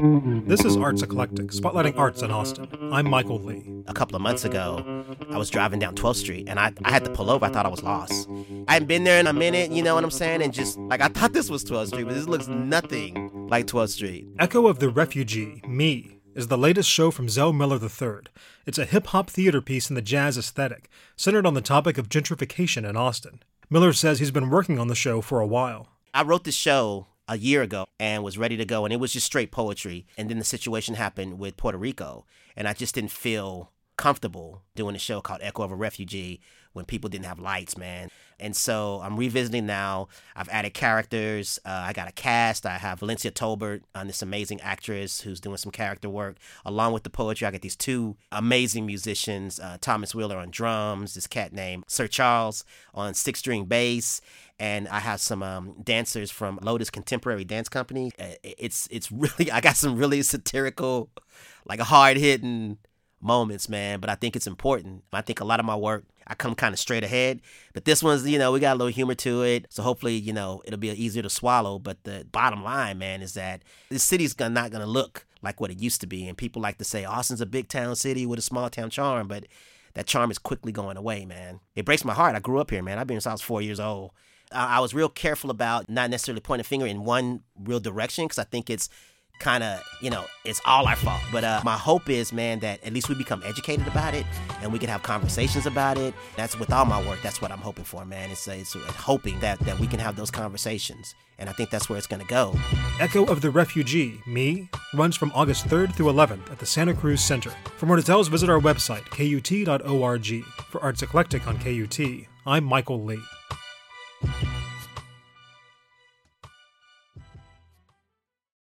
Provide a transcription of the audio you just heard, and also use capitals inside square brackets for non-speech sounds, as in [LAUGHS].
This is Arts Eclectic, spotlighting arts in Austin. I'm Michael Lee. A couple of months ago, I was driving down 12th Street and I, I had to pull over. I thought I was lost. I hadn't been there in a minute, you know what I'm saying? And just like I thought this was 12th Street, but this looks nothing like 12th Street. Echo of the Refugee, Me, is the latest show from Zell Miller III. It's a hip hop theater piece in the jazz aesthetic, centered on the topic of gentrification in Austin. Miller says he's been working on the show for a while. I wrote the show a year ago and was ready to go, and it was just straight poetry. And then the situation happened with Puerto Rico, and I just didn't feel comfortable doing a show called Echo of a Refugee when people didn't have lights, man. And so I'm revisiting now. I've added characters. Uh, I got a cast. I have Valencia Tolbert, uh, this amazing actress who's doing some character work. Along with the poetry, I got these two amazing musicians uh, Thomas Wheeler on drums, this cat named Sir Charles on six string bass. And I have some um, dancers from Lotus Contemporary Dance Company. Uh, it's it's [LAUGHS] really I got some really satirical, like hard hitting moments, man. But I think it's important. I think a lot of my work, I come kind of straight ahead. But this one's, you know, we got a little humor to it. So hopefully, you know, it'll be easier to swallow. But the bottom line, man, is that this city's not to look like what it used to be. And people like to say Austin's a big town city with a small town charm. But that charm is quickly going away, man. It breaks my heart. I grew up here, man. I've been since I was four years old. I was real careful about not necessarily pointing a finger in one real direction because I think it's kind of, you know, it's all our fault. But uh, my hope is, man, that at least we become educated about it and we can have conversations about it. That's with all my work. That's what I'm hoping for, man. It's, it's hoping that, that we can have those conversations. And I think that's where it's going to go. Echo of the Refugee, Me, runs from August 3rd through 11th at the Santa Cruz Center. For more details, visit our website, kut.org. For Arts Eclectic on KUT, I'm Michael Lee.